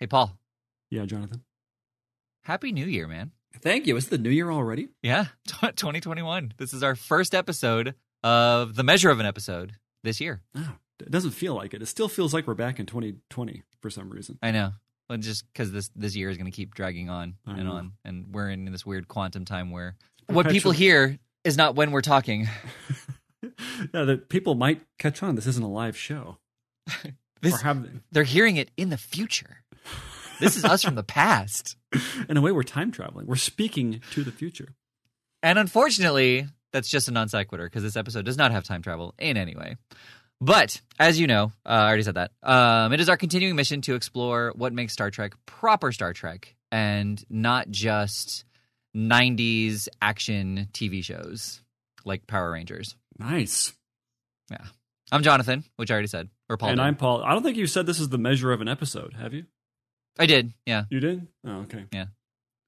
Hey, Paul. Yeah, Jonathan. Happy New Year, man. Thank you. It's the new year already. Yeah, 2021. This is our first episode of the measure of an episode this year. Oh, it doesn't feel like it. It still feels like we're back in 2020 for some reason. I know. Well, just because this this year is going to keep dragging on I and know. on, and we're in this weird quantum time where what people hear is not when we're talking. yeah, that people might catch on. This isn't a live show. This, or have they're hearing it in the future. This is us from the past. in a way we're time traveling. We're speaking to the future. And unfortunately, that's just a non sequitur because this episode does not have time travel in any way. But as you know, uh, I already said that. Um, it is our continuing mission to explore what makes Star Trek proper Star Trek and not just 90s action TV shows like Power Rangers. Nice. Yeah. I'm Jonathan, which I already said, or Paul. and did. I'm Paul. I don't think you said this is the measure of an episode, have you? I did, yeah. You did? Oh, okay. Yeah.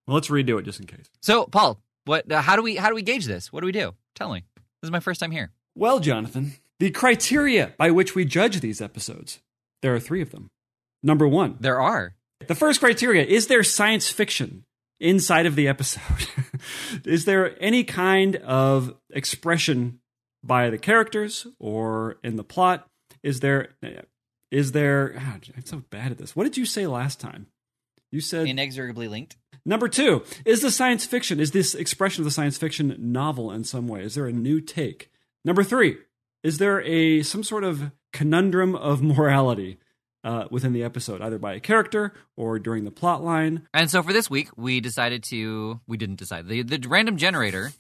Well, let's redo it just in case. So, Paul, what? Uh, how do we how do we gauge this? What do we do? Tell me. This is my first time here. Well, Jonathan, the criteria by which we judge these episodes, there are three of them. Number one, There are. the first criteria is there science fiction inside of the episode? is there any kind of expression by the characters or in the plot? Is there, is there, ah, I'm so bad at this. What did you say last time? You said Inexorably linked. Number two, is the science fiction, is this expression of the science fiction novel in some way? Is there a new take? Number three, is there a some sort of conundrum of morality uh, within the episode, either by a character or during the plot line? And so for this week, we decided to. We didn't decide. The the random generator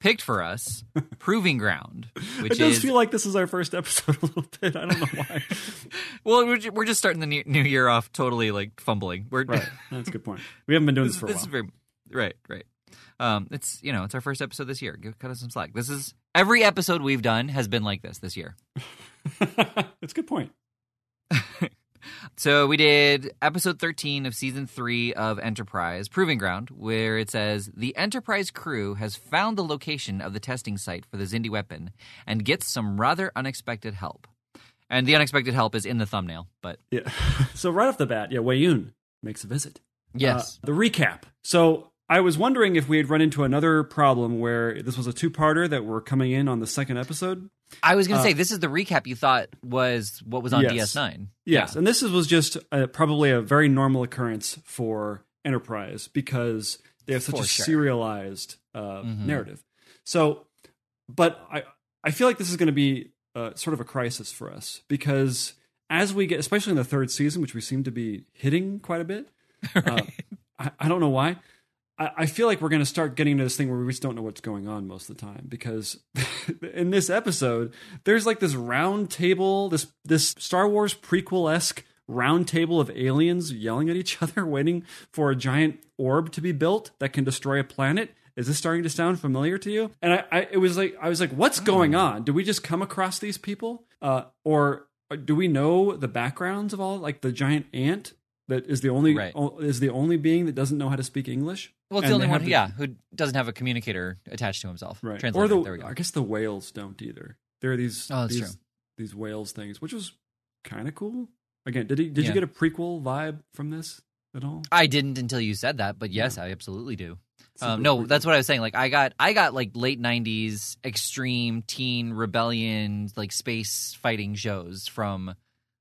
picked for us Proving Ground, which it does is feel like this is our first episode a little bit. I don't know why. well, we're, we're just starting the new, year off totally like fumbling. We're right, that's a good point. We haven't been doing this, for a this is while. very right, right. Um, it's you know it's our first episode this year. Give cut us some slack. This is every episode we've done has been like this this year. That's a good point. So we did episode 13 of season 3 of Enterprise, Proving Ground, where it says the Enterprise crew has found the location of the testing site for the Xindi weapon and gets some rather unexpected help. And the unexpected help is in the thumbnail, but Yeah. so right off the bat, yeah, Weyoun makes a visit. yes. Uh, the recap. So I was wondering if we had run into another problem where this was a two-parter that were coming in on the second episode. I was going to uh, say this is the recap you thought was what was on Yes. DS9. Yes, and this is, was just uh probably a very normal occurrence for Enterprise because they have such For a sure. serialized uh, Mhm. narrative. So, but I I feel like this is going to be uh, sort of a crisis for us because as we get, especially in the third season, which we seem to be hitting quite a bit. uh, I, I don't know why. I, I feel like we're going to start getting into this thing where we just don't know what's going on most of the time because in this episode, there's like this round table, this this Star Wars prequel esque round table of aliens yelling at each other, waiting for a giant orb to be built that can destroy a planet. Is this starting to sound familiar to you? And I, I it was like I was like, what's going on? Do we just come across these people, uh, or do we know the backgrounds of all like the giant ant that is the only Right. o- is the only being that doesn't know how to speak English? Well, it's And the only one, the- yeah, who doesn't have a communicator attached to himself. right? Translator. Or the there we go. I guess the whales don't either. There are these Oh, these, true. these whales things, which was kind of cool. Again, did he, did Yeah. you get a prequel vibe from this at all? I didn't until you said that, but yes, I absolutely do. Um, no, that's what I was saying. Like I got, I got like late '90s extreme teen rebellion, like space fighting shows from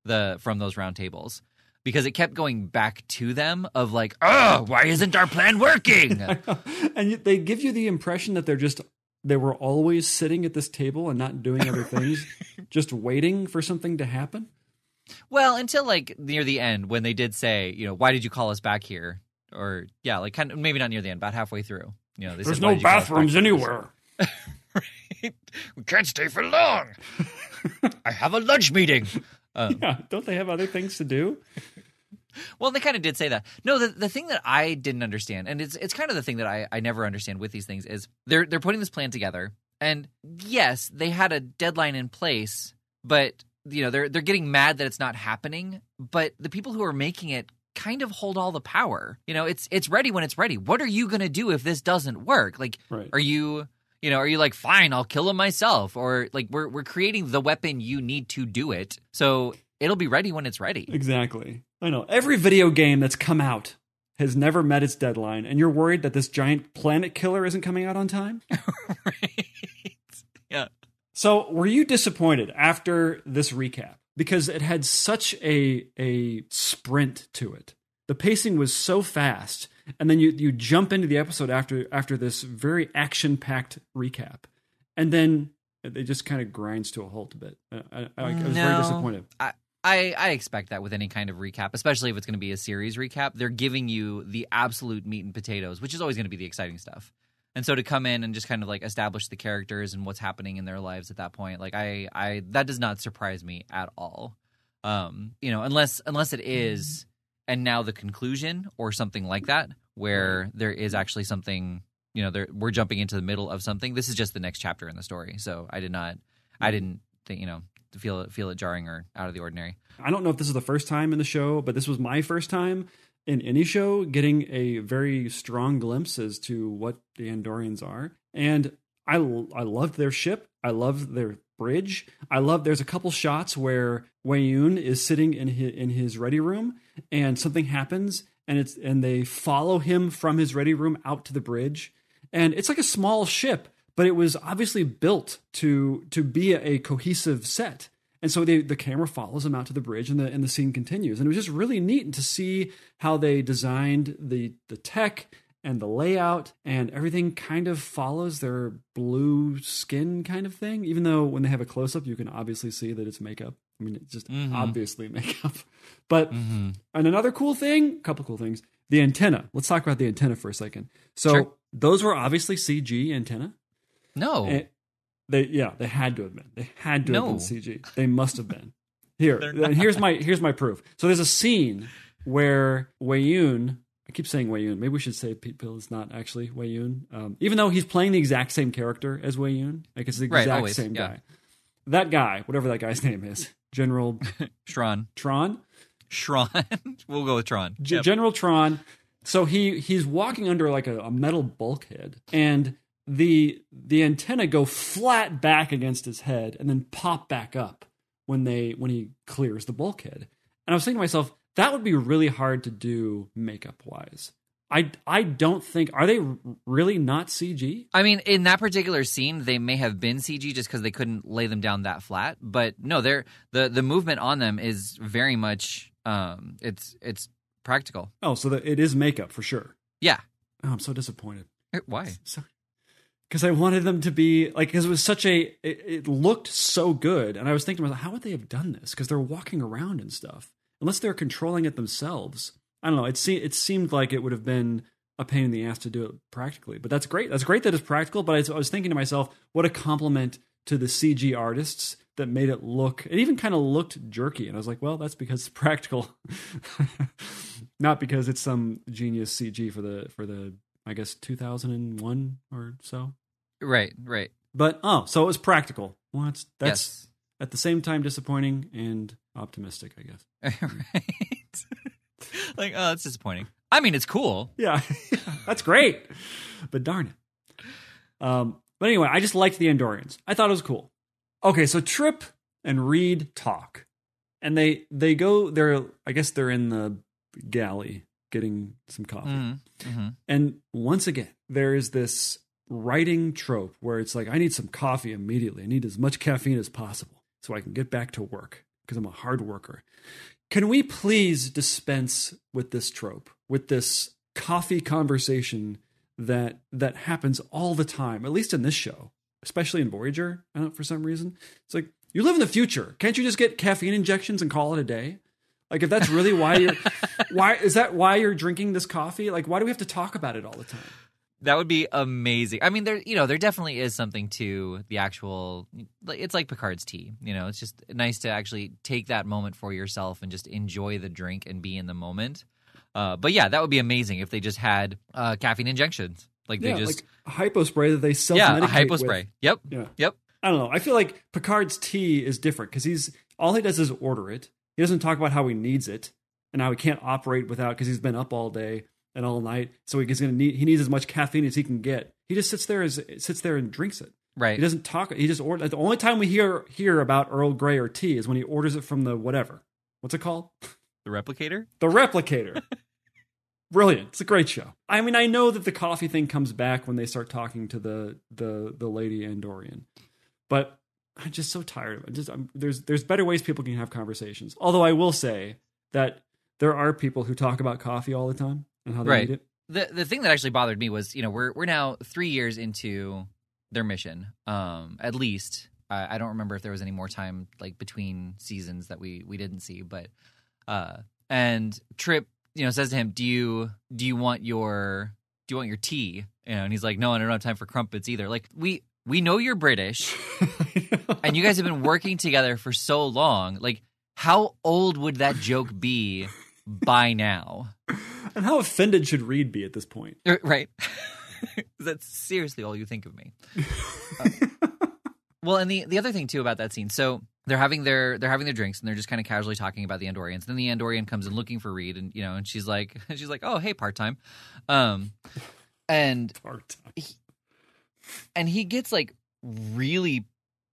the from those round tables because it kept going back to them of like, oh, why isn't our plan working? and they give you the impression that they're just they were always sitting at this table and not doing other things, just waiting for something to happen. Well, until like near the end when they did say, you know, why did you call us back here? Or yeah, like kind of maybe not near the end, about halfway through. You know, There's said, no did you call us back bathrooms here?" anywhere. we can't stay for long. I have a lunch meeting. Um, Yeah, don't they have other things to do? Well, they kind of did say that. No, the the thing that I didn't understand, and it's it's kind of the thing that I, I never understand with these things is they're they're putting this plan together, and yes, they had a deadline in place, but you know they're they're getting mad that it's not happening. But the people who are making it kind of hold all the power. You know, it's it's ready when it's ready. What are you going to do if this doesn't work? Like, Right. are you you know are you like fine i'll kill him myself or like we're we're creating the weapon you need to do it so it'll be ready when it's ready. Exactly. I know. Every video game that's come out has never met its deadline, and you're worried that this giant planet killer isn't coming out on time? right. Yeah. So, were you disappointed after this recap? Because it had such a a sprint to it. The pacing was so fast, and then you you jump into the episode after after this very action packed recap, and then it just kind of grinds to a halt a bit. I, I, I was very disappointed. I, I, I expect that with any kind of recap, especially if it's going to be a series recap. They're giving you the absolute meat and potatoes, which is always going to be the exciting stuff. And so to come in and just kind of like establish the characters and what's happening in their lives at that point, like I, I that does not surprise me at all. Um, you know, unless unless it is, and now the conclusion or something like that, where there is actually something. You know, there, we're jumping into the middle of something. This is just the next chapter in the story. So I did not, I didn't think, you know, feel it feel it jarring or out of the ordinary. I don't know if this is the first time in the show, but this was my first time in any show getting a very strong glimpse as to what the Andorians are. And I I loved their ship. I loved their bridge. I love there's a couple shots where Weyoun is sitting in his, in his ready room and something happens and it's and they follow him from his ready room out to the bridge. And it's like a small ship, but it was obviously built to to be a, a cohesive set. And so they, the camera follows them out to the bridge, and the and the scene continues. And it was just really neat to see how they designed the the tech and the layout, and everything kind of follows their blue skin kind of thing. Even though when they have a close up, you can obviously see that it's makeup. I mean, it's just Mhm. obviously makeup. But Mm-hmm. and another cool thing, a couple cool things, the antenna. Let's talk about the antenna for a second. So Sure. those were obviously CG antenna. No, And they yeah, they had to have been. They had to have been CG. They must have been. Here, and here's my here's my proof. So there's a scene where Weyoun, I keep saying Weyoun. Maybe we should say Pete Pill is not actually Weyoun, um, even though he's playing the exact same character as Weyoun. Like it's the Right, exact always, same yeah. guy. That guy, whatever that guy's name is, General Shron. Tron. Shron. we'll go with Tron. G- Yep. General Tron. So he he's walking under like a, a metal bulkhead, and the the antenna go flat back against his head, and then pop back up when they when he clears the bulkhead. And I was thinking to myself, that would be really hard to do makeup wise. I I don't think are they really not CG? I mean, in that particular scene, they may have been CG just because they couldn't lay them down that flat. But no, they're the the movement on them is very much um it's it's practical. Oh, so that it is makeup for sure. Yeah. Oh, I'm so disappointed. Why? Sorry. Because I wanted them to be like, because it was such a, it, it looked so good, and I was thinking, to myself, how would they have done this? Because they're walking around and stuff, unless they're controlling it themselves. I don't know. It it seemed like it would have been a pain in the ass to do it practically, but that's great. That's great that it's practical. But I, I was thinking to myself, what a compliment to the CG artists that made it look. It even kind of looked jerky, and I was like, well, that's because it's practical, not because it's some genius CG for the for the I guess 2001 or so. Right, right. But oh, so it was practical. Well, that's that's yes. at the same time disappointing and optimistic, I guess. right. like, oh, that's disappointing. I mean, it's cool. Yeah, that's great. But darn it. Um, but anyway, I just liked the Andorians. I thought it was cool. Okay, so Trip and Reed talk, and they they go. They're I guess they're in the galley getting some coffee. Mhm, mhm. And once again, there is this writing trope where it's like, I need some coffee immediately. I need as much caffeine as possible so I can get back to work because I'm a hard worker. Can we please dispense with this trope, with this coffee conversation that that happens all the time, at least in this show, especially in Voyager, I don't know, for some reason. It's like, you live in the future. Can't you just get caffeine injections and call it a day? Like if that's really why you're why is that why you're drinking this coffee? Like why do we have to talk about it all the time? That would be amazing. I mean, there, you know, there definitely is something to the actual. It's like Picard's tea. You know, it's just nice to actually take that moment for yourself and just enjoy the drink and be in the moment. Uh, but yeah, that would be amazing if they just had uh, caffeine injections. Like they yeah, just, like hypo spray that they self yeah, a hypo spray. Yep, Yeah. yep. I don't know. I feel like Picard's tea is different because he's all he does is order it. He doesn't talk about how he needs it and how he can't operate without because he's been up all day and all night. So he's gonna need he needs as much caffeine as he can get. He just sits there as sits there and drinks it. Right. He doesn't talk. He just order. The only time we hear hear about Earl Grey or tea is when he orders it from the whatever what's it called? The replicator? The Replicator. Brilliant. It's a great show. I mean, I know that the coffee thing comes back when they start talking to the the the lady Andorian, but I'm just so tired of it. Just I'm, there's there's better ways people can have conversations. Although I will say that there are people who talk about coffee all the time and how they Right. it. the the thing that actually bothered me was you know we're we're now three years into their mission. Um at least I, I don't remember if there was any more time like between seasons that we we didn't see but uh and trip you know says to him do you do you want your do you want your tea? You know and he's like no i don't have time for crumpets either. Like we we know you're british. And you guys have been working together for so long. Like how old would that joke be by now and how offended should Reed be at this point? Er, Right. That's seriously all you think of me. Uh, well, and the the other thing too about that scene, so they're having their they're having their drinks and they're just kind of casually talking about the Andorians. Then the Andorian comes in looking for Reed, and you know, and she's like, she's like, oh hey, part time, um, and Part-time. and he gets like really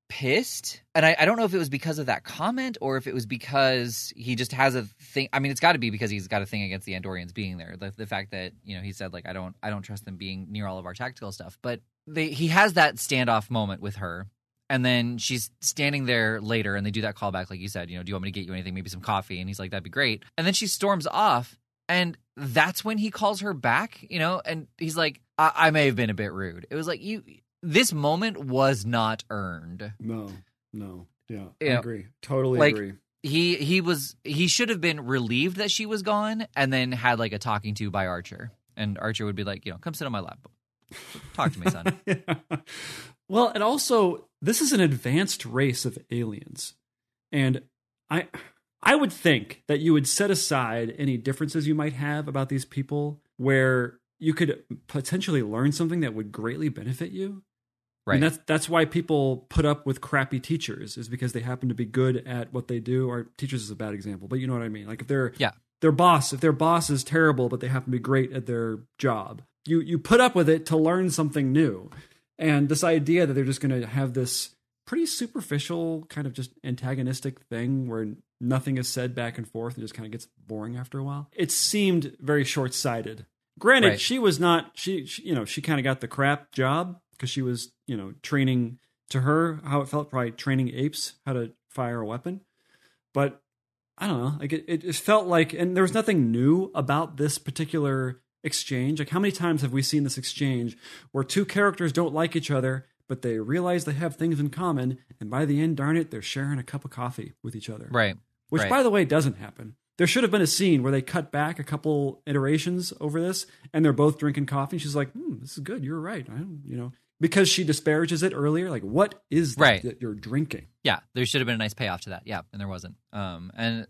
pissed. And I, I don't know if it was because of that comment or if it was because he just has a thing. I mean it's got to be because he's got a thing against the andorians being there. The, the fact that you know he said like i don't i don't trust them being near all of our tactical stuff. But they, he has that standoff moment with her. And then she's standing there later and they do that callback like you said you know do you want me to get you anything? Maybe some coffee. And he's like that'd be great. And then she storms off and that's when he calls her back you know and he's like i, I may have been a bit rude. It was like you this moment was not earned No, no, yeah, I agree. Totally Like- agree. he he was he should have been relieved that she was gone and then had like a talking to by archer and archer would be like you know come sit on my lap talk to me son Yeah. Well, and also this is an advanced race of aliens. And I I would think that you would set aside any differences you might have about these people where you could potentially learn something that would greatly benefit you. right And that's that's why people put up with crappy teachers is because they happen to be good at what they do. Or teachers is a bad example, but you know what I mean. Like if they're Yeah. their boss, if their boss is terrible, but they happen to be great at their job, you you put up with it to learn something new. And this idea that they're just going to have this pretty superficial kind of just antagonistic thing where nothing is said back and forth and just kind of gets boring after a while. It seemed very short-sighted. Granted, Right. she was not she, she you know, she kind of got the crap job because she was, you know, training to her how it felt probably training apes how to fire a weapon. But I don't know, like it, it just felt like and there was nothing new about this particular exchange. Like how many times have we seen this exchange where two characters don't like each other, but they realize they have things in common, and by the end, darn it, they're sharing a cup of coffee with each other. right Which, right. by the way, doesn't happen. There should have been a scene where they cut back a couple iterations over this, and they're both drinking coffee. She's like, hmm, "This is good. You're right." I don't, you know, because she disparages it earlier. Like, what is that, Right. that you're drinking? yeah there should have been a nice payoff to that yeah and there wasn't um and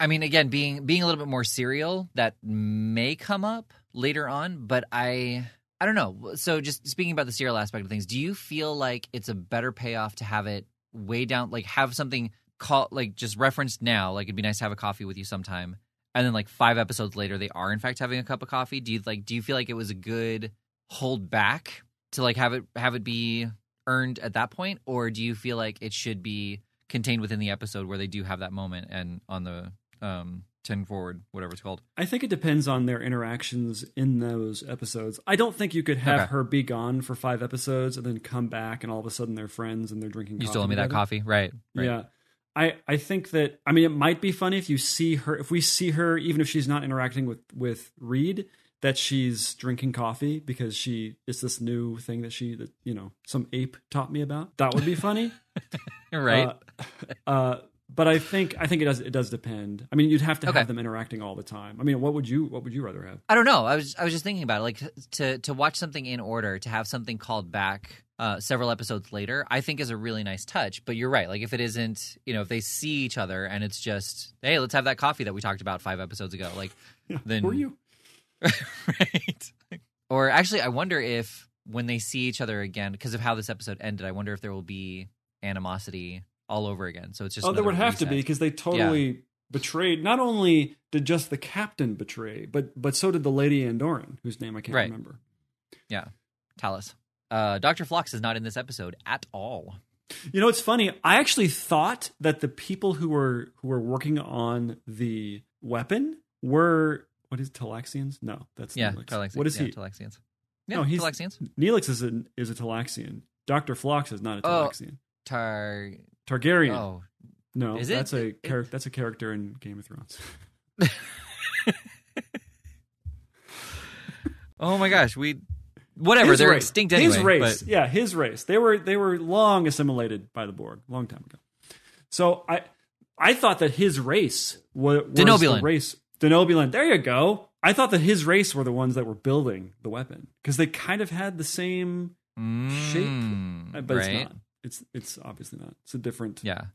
i mean again being being a little bit more serial that may come up later on but i i don't know so just speaking about the serial aspect of things do you feel like it's a better payoff to have it way down like have something call like just referenced now like it'd be nice to have a coffee with you sometime and then like five episodes later they are in fact having a cup of coffee do you like do you feel like it was a good hold back to like have it have it be earned at that point or do you feel like it should be contained within the episode where they do have that moment and on the um 10 forward whatever it's called I think it depends on their interactions in those episodes. I don't think you could have Okay. her be gone for five episodes and then come back, and all of a sudden they're friends and they're drinking. you coffee still owe me that coffee right, right. Yeah. I, I think that I mean it might be funny if you see her if we see her even if she's not interacting with with Reed that she's drinking coffee because she it's this new thing that she that you know some ape taught me about. That would be funny. Right. Uh, uh, but I think I think it does it does depend I mean you'd have to Okay. have them interacting all the time I mean what would you what would you rather have I don't know. I was I was just thinking about it. Like to to watch something in order, to have something called back uh, several episodes later, I think is a really nice touch. But you're right. Like if it isn't, you know, if they see each other and it's just, hey, let's have that coffee that we talked about five episodes ago. Like then were you right. Or actually, I wonder if when they see each other again, because of how this episode ended, I wonder if there will be animosity all over again. So it's just oh there would have to be because they totally betrayed not only did just the captain betray but but so did the lady Andoran whose name I can't Right. remember Yeah, Talas. Uh, Doctor Phlox is not in this episode at all. You know, it's funny. I actually thought that the people who were who were working on the weapon were what is it, Talaxians? No, that's Yeah, Neelix. Talaxians. What is yeah, he? Talaxians. Yeah, No, he's- Talaxians. Neelix is a is a Talaxian. Doctor Phlox is not a Oh. Talaxian. Tar. Targaryen. Oh, no, is it? that's a It- that's a character in Game of Thrones. oh my gosh. We. Whatever. His they're race. extinct anyway. His race, but- yeah, his race. They were they were long assimilated by the Borg, long time ago. So I I thought that his race was, was the Denobulan. race. Denobulan. There you go. I thought that his race were the ones that were building the weapon because they kind of had the same, Mm, uh, but right? it's not. It's it's obviously not. It's a different Yeah.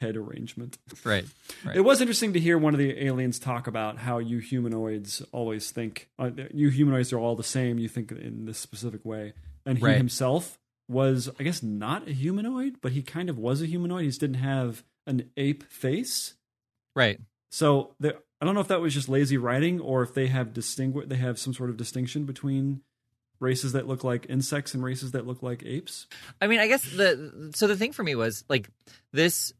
head arrangement. Right. Right. It was interesting to hear one of the aliens talk about how you humanoids always think uh, you humanoids are all the same. You think in this specific way, and he Right. himself was, I guess, not a humanoid, but he kind of was a humanoid. He just didn't have an ape face. Right. So there, I don't know if that was just lazy writing or if they have distinguish they have some sort of distinction between races that look like insects and races that look like apes. I mean, I guess the so the thing for me was like this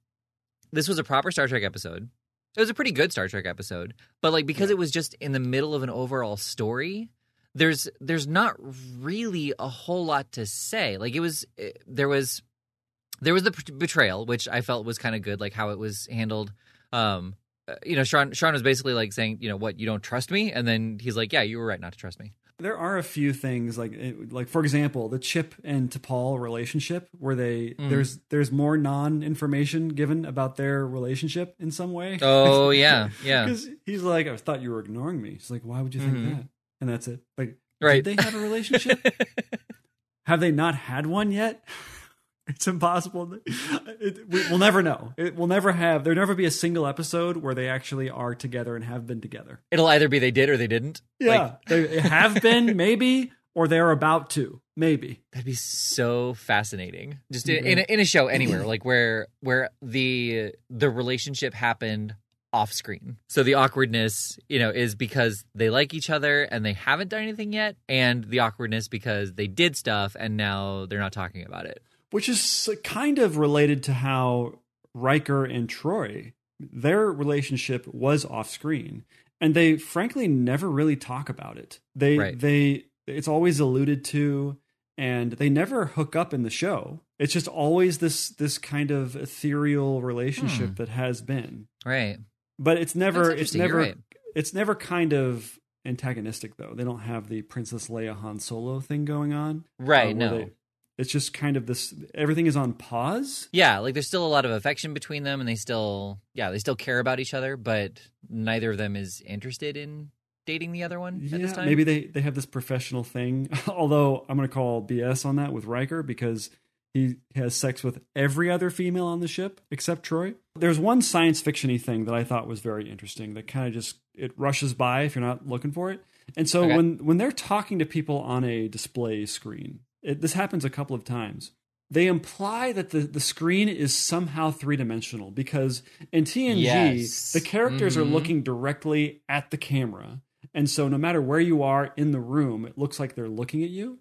this was a proper Star Trek episode. It was a pretty good Star Trek episode, but like because it was just in the middle of an overall story, there's there's not really a whole lot to say. Like it was eh, there was there was the betrayal, which I felt was kind of good, like how it was handled. Um, uh, you know, Sean Sean was basically like saying, you know, what you don't trust me, and then he's like, yeah, you were right not to trust me. There are a few things like like for example, the Trip and T'Pol relationship where they Mhm. there's there's more non-information given about their relationship in some way. Oh yeah, yeah, Cuz he's like I thought you were ignoring me. He's like why would you think Mhm. that? And that's it. Like right. did they have a relationship? have they not had one yet? It's impossible. It, we, we'll never know. It will never have. There'll never be a single episode where they actually are together and have been together. It'll either be they did or they didn't. Yeah, Like, they have been maybe, or they're about to maybe. That'd be so fascinating. Just in, in, a, in a show anywhere, like where where the the relationship happened off screen. So the awkwardness, you know, is because they like each other and they haven't done anything yet, and the awkwardness because they did stuff and now they're not talking about it. Which is kind of related to how Riker and Troi, their relationship was off screen, and they frankly never really talk about it. They Right. they it's always alluded to, and they never hook up in the show. It's just always this this kind of ethereal relationship Hmm. that has been, Right. but it's never it's never right. it's never kind of antagonistic though. They don't have the Princess Leia Han Solo thing going on. Right. uh, no. they- it's just kind of this. Everything is on pause. Yeah, like there's still a lot of affection between them, and they still, yeah, they still care about each other, but neither of them is interested in dating the other one at this Yeah, time. maybe they they have this professional thing. Although I'm going to call BS on that with Riker because he has sex with every other female on the ship except Troy. There's one science fictiony thing that I thought was very interesting that kind of just it rushes by if you're not looking for it. And so Okay. when when they're talking to people on a display screen, it, this happens a couple of times. They imply that the, the screen is somehow three dimensional because in TNG, Yes. the characters are Mhm. looking directly at the camera. And so no matter where you are in the room, it looks like they're looking at you.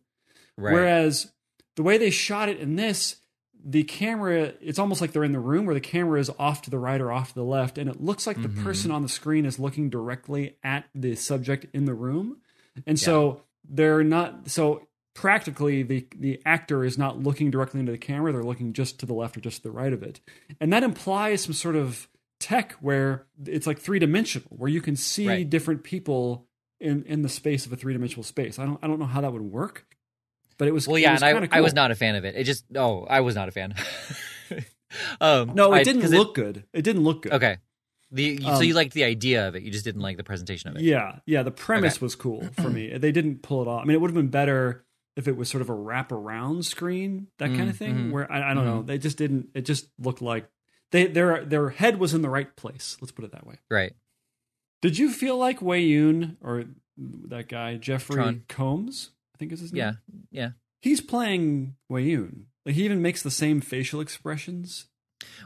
right. Whereas the way they shot it in this, the camera, it's almost like they're in the room where the camera is off to the right or off to the left. And it looks like the Mhm. person on the screen is looking directly at the subject in the room. And so they're not, so practically the, the actor is not looking directly into the camera. They're looking just to the left or just to the right of it. And that implies some sort of tech where it's like three dimensional, where you can see Right. different people in, in the space of a three dimensional space. I don't, I don't know how that would work. But it was Well, yeah, was and I, kinda I was not a fan of it. It just, oh, I was not a fan. um, No, it I- didn't look good. It didn't look good. okay. The you, so Um, you liked the idea of it, you just didn't like the presentation of it. Yeah, yeah. The premise Okay. was cool for me. They didn't pull it off. I mean, it would have been better if it was sort of a wraparound screen, that kind Mm, of thing. mhm, Where I, I don't know, they just didn't. It just looked like they their their head was in the right place. Let's put it that way. Right. Did you feel like Weyoun or that guy Jeffrey Tron. Combs? I think is his name. Yeah. Yeah. he's playing Weyoun. Like he even makes the same facial expressions.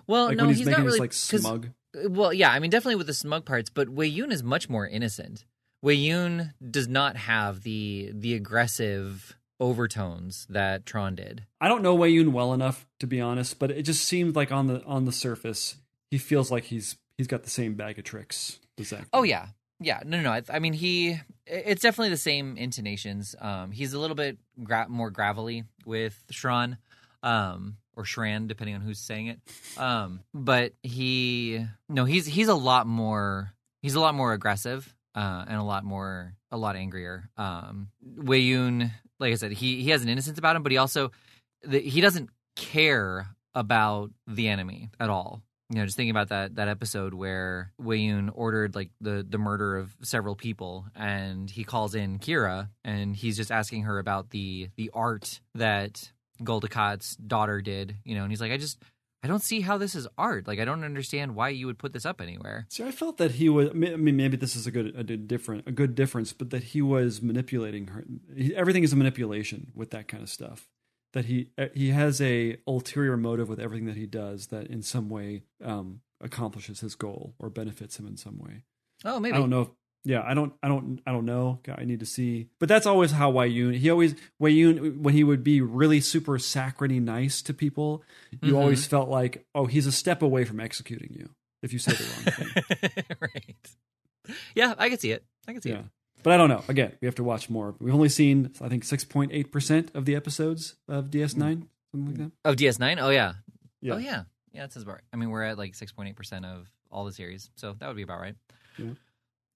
Well, Like no, he's, he's not really his like smug. Well, yeah, I mean, definitely with the smug parts, but Weyoun is much more innocent. Weyoun does not have the the aggressive overtones that Tron did. I don't know Weyoun well enough to be honest, but it just seemed like on the on the surface he feels like he's he's got the same bag of tricks. Oh yeah, yeah. No, no, no. I, I mean, he. It's definitely the same intonations. Um, he's a little bit gra- more gravelly with Shran, um, or Shran, depending on who's saying it. Um, but he, no, he's he's a lot more. He's a lot more aggressive. Uh, and a lot more, a lot angrier. Um, Weyoun, like I said, he he has an innocence about him, but he also the, he doesn't care about the enemy at all. You know, just thinking about that that episode where Weyoun ordered like the the murder of several people, and he calls in Kira, and he's just asking her about the the art that Gul Dukat's daughter did, you know, and he's like, I just I don't see how this is art. Like, I don't understand why you would put this up anywhere. See, I felt that he was. I mean, maybe this is a good, a different, a good difference, but that he was manipulating her. He, everything is a manipulation with that kind of stuff that he uh, he has a ulterior motive with everything that he does that in some way um, accomplishes his goal or benefits him in some way. Oh, maybe I don't know. If, yeah, I don't, I don't, I don't know. I need to see. But that's always how Weyoun. He always Wei when he would be really super saccharine nice to people. You mm-hmm. always felt like, oh, he's a step away from executing you if you say the wrong thing. right. Yeah, I can see it. I can see yeah. it. But I don't know. Again, we have to watch more. We've only seen, I think, 6.8% of the episodes of DS9, something like that. Of DS9? Oh, yeah. yeah. Oh, yeah. Yeah, that says about right. I mean, we're at like 6.8% of all the series. So that would be about right. Yeah.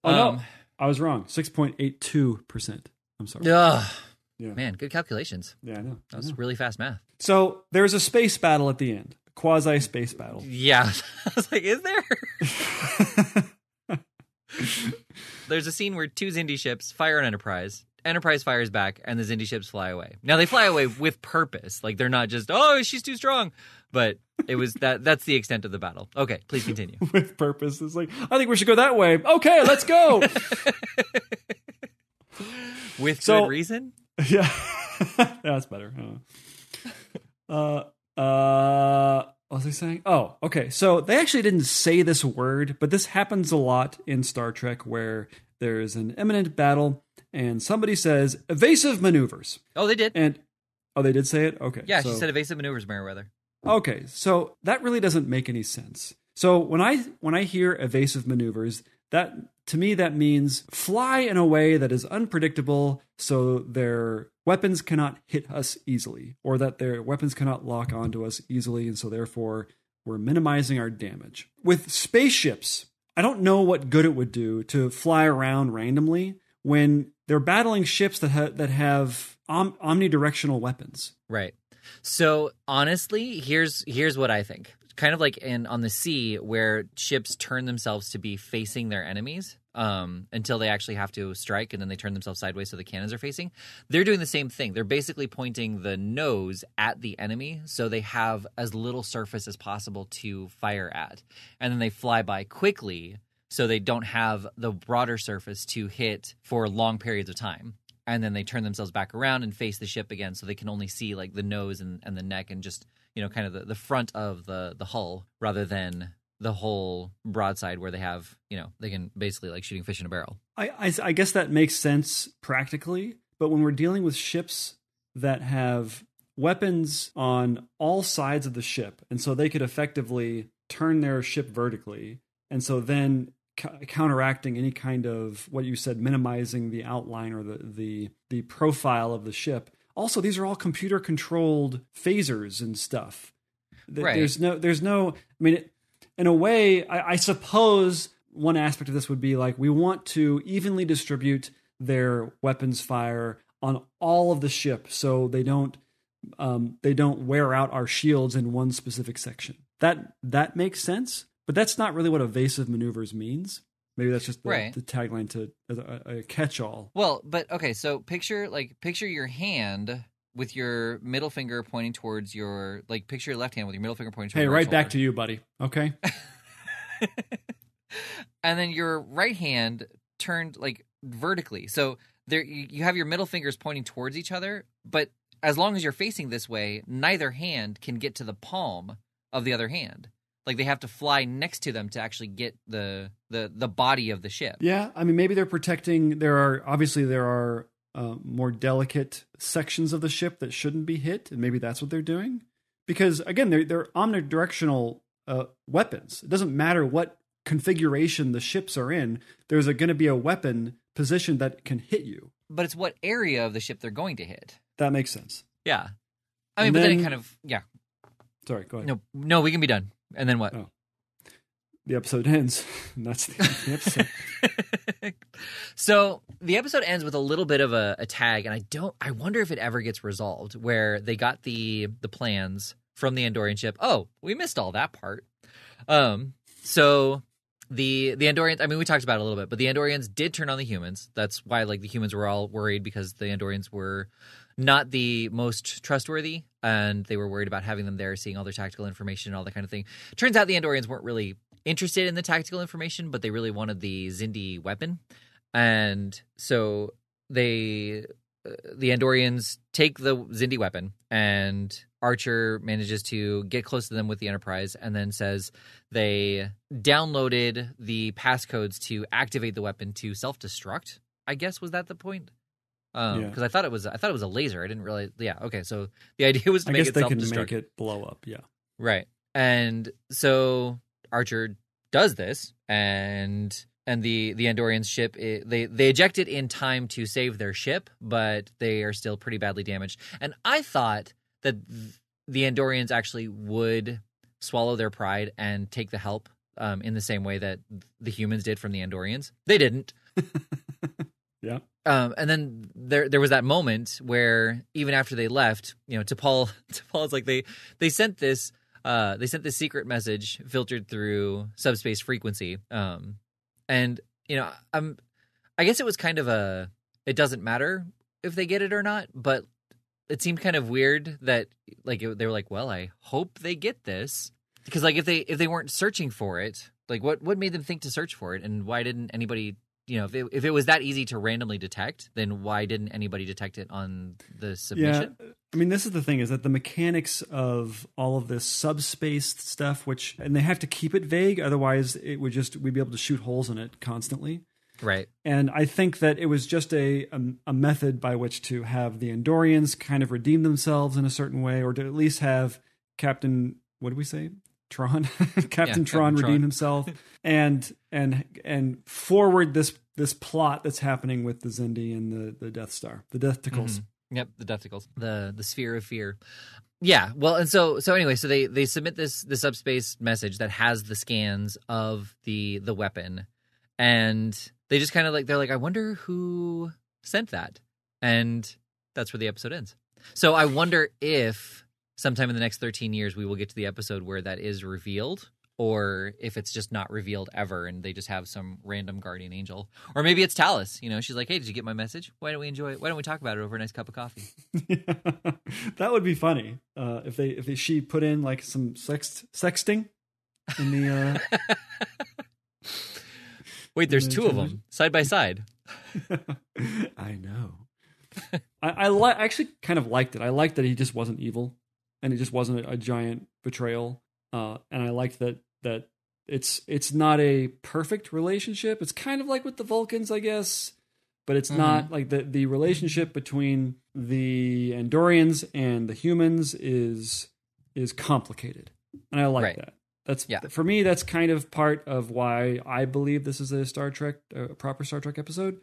Oh, um, no. I was wrong. 6.82%. I'm sorry. Ugh. Yeah. Man, good calculations. Yeah, I know. That was really fast math. So there's a space battle at the end, quasi space battle. Yeah. I was like, is there? There's a scene where two Xindi ships fire an Enterprise. Enterprise fires back, and the Xindi ships fly away. Now they fly away with purpose. Like they're not just oh she's too strong, but it was that. That's the extent of the battle. Okay, please continue. with purpose, it's like I think we should go that way. Okay, let's go. with so, good reason. Yeah, that's better. Uh, uh, what was I saying? Oh, okay. So they actually didn't say this word, but this happens a lot in Star Trek where there is an imminent battle and somebody says evasive maneuvers. Oh, they did. And oh, they did say it. Okay. Yeah, so, she said evasive maneuvers, Mayweather. Okay, so that really doesn't make any sense. So when I when I hear evasive maneuvers, that to me that means fly in a way that is unpredictable so their weapons cannot hit us easily or that their weapons cannot lock onto us easily and so therefore we're minimizing our damage. With spaceships i don't know what good it would do to fly around randomly when they're battling ships that ha- that have om- omnidirectional weapons. Right so honestly here's here's what i think kind of like in on the sea where ships turn themselves to be facing their enemies um, until they actually have to strike and then they turn themselves sideways so the cannons are facing. They're doing the same thing. They're basically pointing the nose at the enemy so they have as little surface as possible to fire at. And then they fly by quickly so they don't have the broader surface to hit for long periods of time. And then they turn themselves back around and face the ship again so they can only see like the nose and, and the neck and just you know kind of the, the front of the the hull rather than the whole broadside where they have you know they can basically like shooting fish in a barrel. I, I, I guess that makes sense practically but when we're dealing with ships that have weapons on all sides of the ship and so they could effectively turn their ship vertically and so then counteracting any kind of what you said minimizing the outline or the the the profile of the ship. Also these are all computer controlled phasers and stuff. Right. there's no there's no i mean in a way I, I suppose one aspect of this would be like we want to evenly distribute their weapons fire on all of the ship so they don't um, they don't wear out our shields in one specific section. That that makes sense but that's not really what evasive maneuvers means Maybe that's just the, right. the tagline to a, a catch-all. Well, but okay, so picture like picture your hand with your middle finger pointing towards your like picture your left hand with your middle finger pointing towards Hey, right, right back to you, buddy. Okay. and then your right hand turned like vertically. So there you have your middle fingers pointing towards each other, but as long as you're facing this way, neither hand can get to the palm of the other hand. Like they have to fly next to them to actually get the the the body of the ship. Yeah, I mean maybe they're protecting. There are obviously there are uh, more delicate sections of the ship that shouldn't be hit, and maybe that's what they're doing. Because again, they're they're omnidirectional uh, weapons. It doesn't matter what configuration the ships are in. There's going to be a weapon position that can hit you. But it's what area of the ship they're going to hit. That makes sense. Yeah. I mean, And but then, then- it kind of yeah. Sorry, go ahead. No, no, we can be done. And then what? Oh. The episode ends. and that's the end of the episode. so the episode ends with a little bit of a, a tag, and I don't. I wonder if it ever gets resolved where they got the the plans from the Andorian ship. Oh, we missed all that part. Um. So the the Andorians. I mean, we talked about it a little bit, but the Andorians did turn on the humans. That's why like the humans were all worried because the Andorians were not the most trustworthy, and they were worried about having them there, seeing all their tactical information and all that kind of thing. Turns out the Andorians weren't really interested in the tactical information, but they really wanted the Xindi weapon, and so they, uh, the Andorians, take the Xindi weapon, and Archer manages to get close to them with the Enterprise, and then says they downloaded the passcodes to activate the weapon to self destruct. I guess was that the point? Um, Yeah. because I thought it was I thought it was a laser. I didn't realize. Yeah, okay. So the idea was to I make guess it they can make it blow up. Yeah. Right. And so Archer does this and and the the Andorian ship i they they eject it in time to save their ship, but they are still pretty badly damaged. And I thought that the Andorians actually would swallow their pride and take the help um, in the same way that the humans did from the Andorians. They didn't. Yeah. Um, and then there there was that moment where even after they left, you know, to Paul, to Paul's like they they sent this uh they sent this secret message filtered through subspace frequency. Um and you know, I'm I guess it was kind of a it doesn't matter if they get it or not, but it seemed kind of weird that like it, they were like, well, I hope they get this because like if they if they weren't searching for it, like what what made them think to search for it and why didn't anybody you know, if it, if it was that easy to randomly detect, then why didn't anybody detect it on the submission? Yeah. I mean, this is the thing is that the mechanics of all of this subspace stuff, which, and they have to keep it vague, otherwise it would just, we'd be able to shoot holes in it constantly. Right. And I think that it was just a, a, a method by which to have the Andorians kind of redeem themselves in a certain way, or to at least have Captain, what did we say? Tron, Captain Captain Tron redeem himself, and and and forward this this plot that's happening with the Xindi and the the Death Star, the Death Tickles. Mm-hmm. Yep, the Deathicles. The the sphere of fear. Yeah. Well, and so so anyway, so they they submit this the subspace message that has the scans of the the weapon, and they just kind of like they're like, I wonder who sent that, and that's where the episode ends. So I wonder if sometime in the next thirteen years we will get to the episode where that is revealed. Or if it's just not revealed ever, and they just have some random guardian angel, or maybe it's Talas. You know, she's like, "Hey, did you get my message? Why don't we enjoy it? Why don't we talk about it over a nice cup of coffee?" that would be funny uh, if they if they, she put in like some sext sexting in the. Uh, Wait, there's two of them side by side. I know. I, I li- actually kind of liked it. I liked that he just wasn't evil, and it just wasn't a, a giant betrayal. Uh, and I liked that that it's it's not a perfect relationship. It's kind of like with the Vulcans, I guess, but it's not like the the relationship between the Andorians and the humans is is complicated, and I like Right. that. That's Yeah. for me. That's kind of part of why I believe this is a Star Trek, a proper Star Trek episode.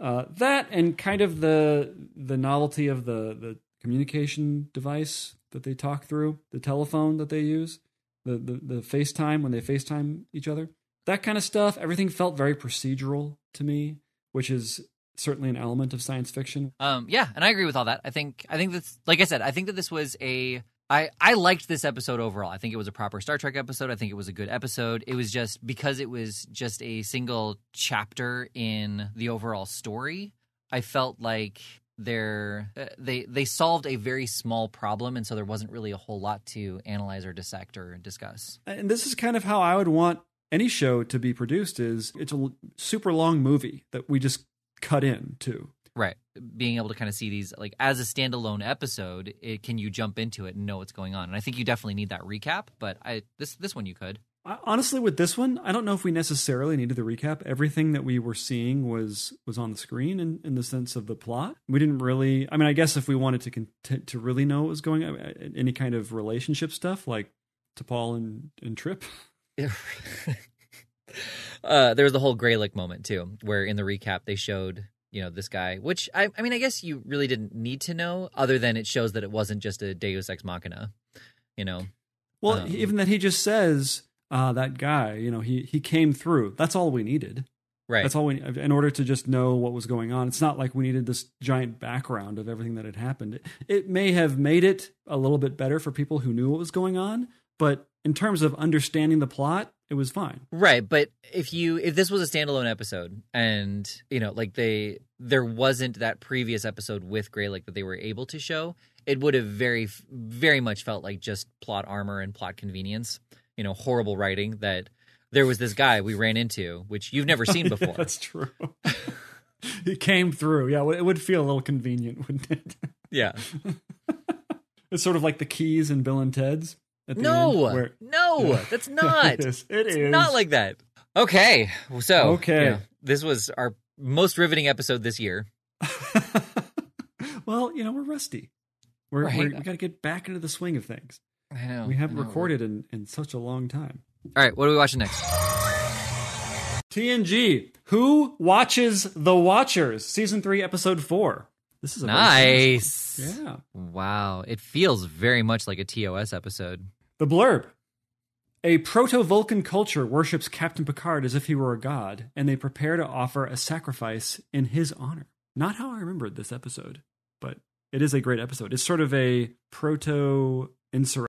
Uh, that and kind of the the novelty of the the communication device that they talk through, the telephone that they use, the the, the FaceTime when they FaceTime each other. That kind of stuff. Everything felt very procedural to me, which is certainly an element of science fiction. Um, yeah, and I agree with all that. I think I think that's like I said. I think that this was a I I liked this episode overall. I think it was a proper Star Trek episode. I think it was a good episode. It was just because it was just a single chapter in the overall story. I felt like they're uh, they they solved a very small problem, and so there wasn't really a whole lot to analyze or dissect or discuss. And this is kind of how I would want any show to be produced is it's a super long movie that we just cut in to. Right. Being able to kind of see these like as a standalone episode, it, can you jump into it and know what's going on? And I think you definitely need that recap, but I this this one you could. Honestly, with this one, I don't know if we necessarily needed the recap. Everything that we were seeing was was on the screen in, in the sense of the plot. We didn't really. I mean, I guess if we wanted to cont- to really know what was going on, any kind of relationship stuff like T'Pol and and Trip. uh, there was the whole Greylick moment too, where in the recap they showed you know this guy, which I, I mean, I guess you really didn't need to know, other than it shows that it wasn't just a Deus ex machina, you know. Well, Um, even that he just says uh, that guy, you know, he he came through. That's all we needed. Right. That's all we in order to just know what was going on. It's not like we needed this giant background of everything that had happened. It, it may have made it a little bit better for people who knew what was going on, but in terms of understanding the plot, it was fine. Right, but if you if this was a standalone episode and you know like they there wasn't that previous episode with Grey Gralik that they were able to show, it would have very very much felt like just plot armor and plot convenience. You know, horrible writing that there was this guy we ran into which you've never seen before. That's true. he came through. Yeah, it would feel a little convenient, wouldn't it? yeah. It's sort of like the keys in Bill and Ted's. At the No. end, where- no, Yeah. that's not. it is. It It's is. not like that. Okay. So, Okay. you know, this was our most riveting episode this year. well, you know, we're rusty. We're, Right. we're we got to get back into the swing of things. I know. we haven't know. recorded in, in such a long time. All right, what are we watching next? TNG. Who watches The Watchers? Season three, episode four. This is a Nice. Yeah. Wow, it feels very much like a TOS episode. The blurb. A proto Vulcan culture worships Captain Picard as if he were a god, and they prepare to offer a sacrifice in his honor. Not how I remembered this episode, but it is a great episode. It's sort of a proto insurrection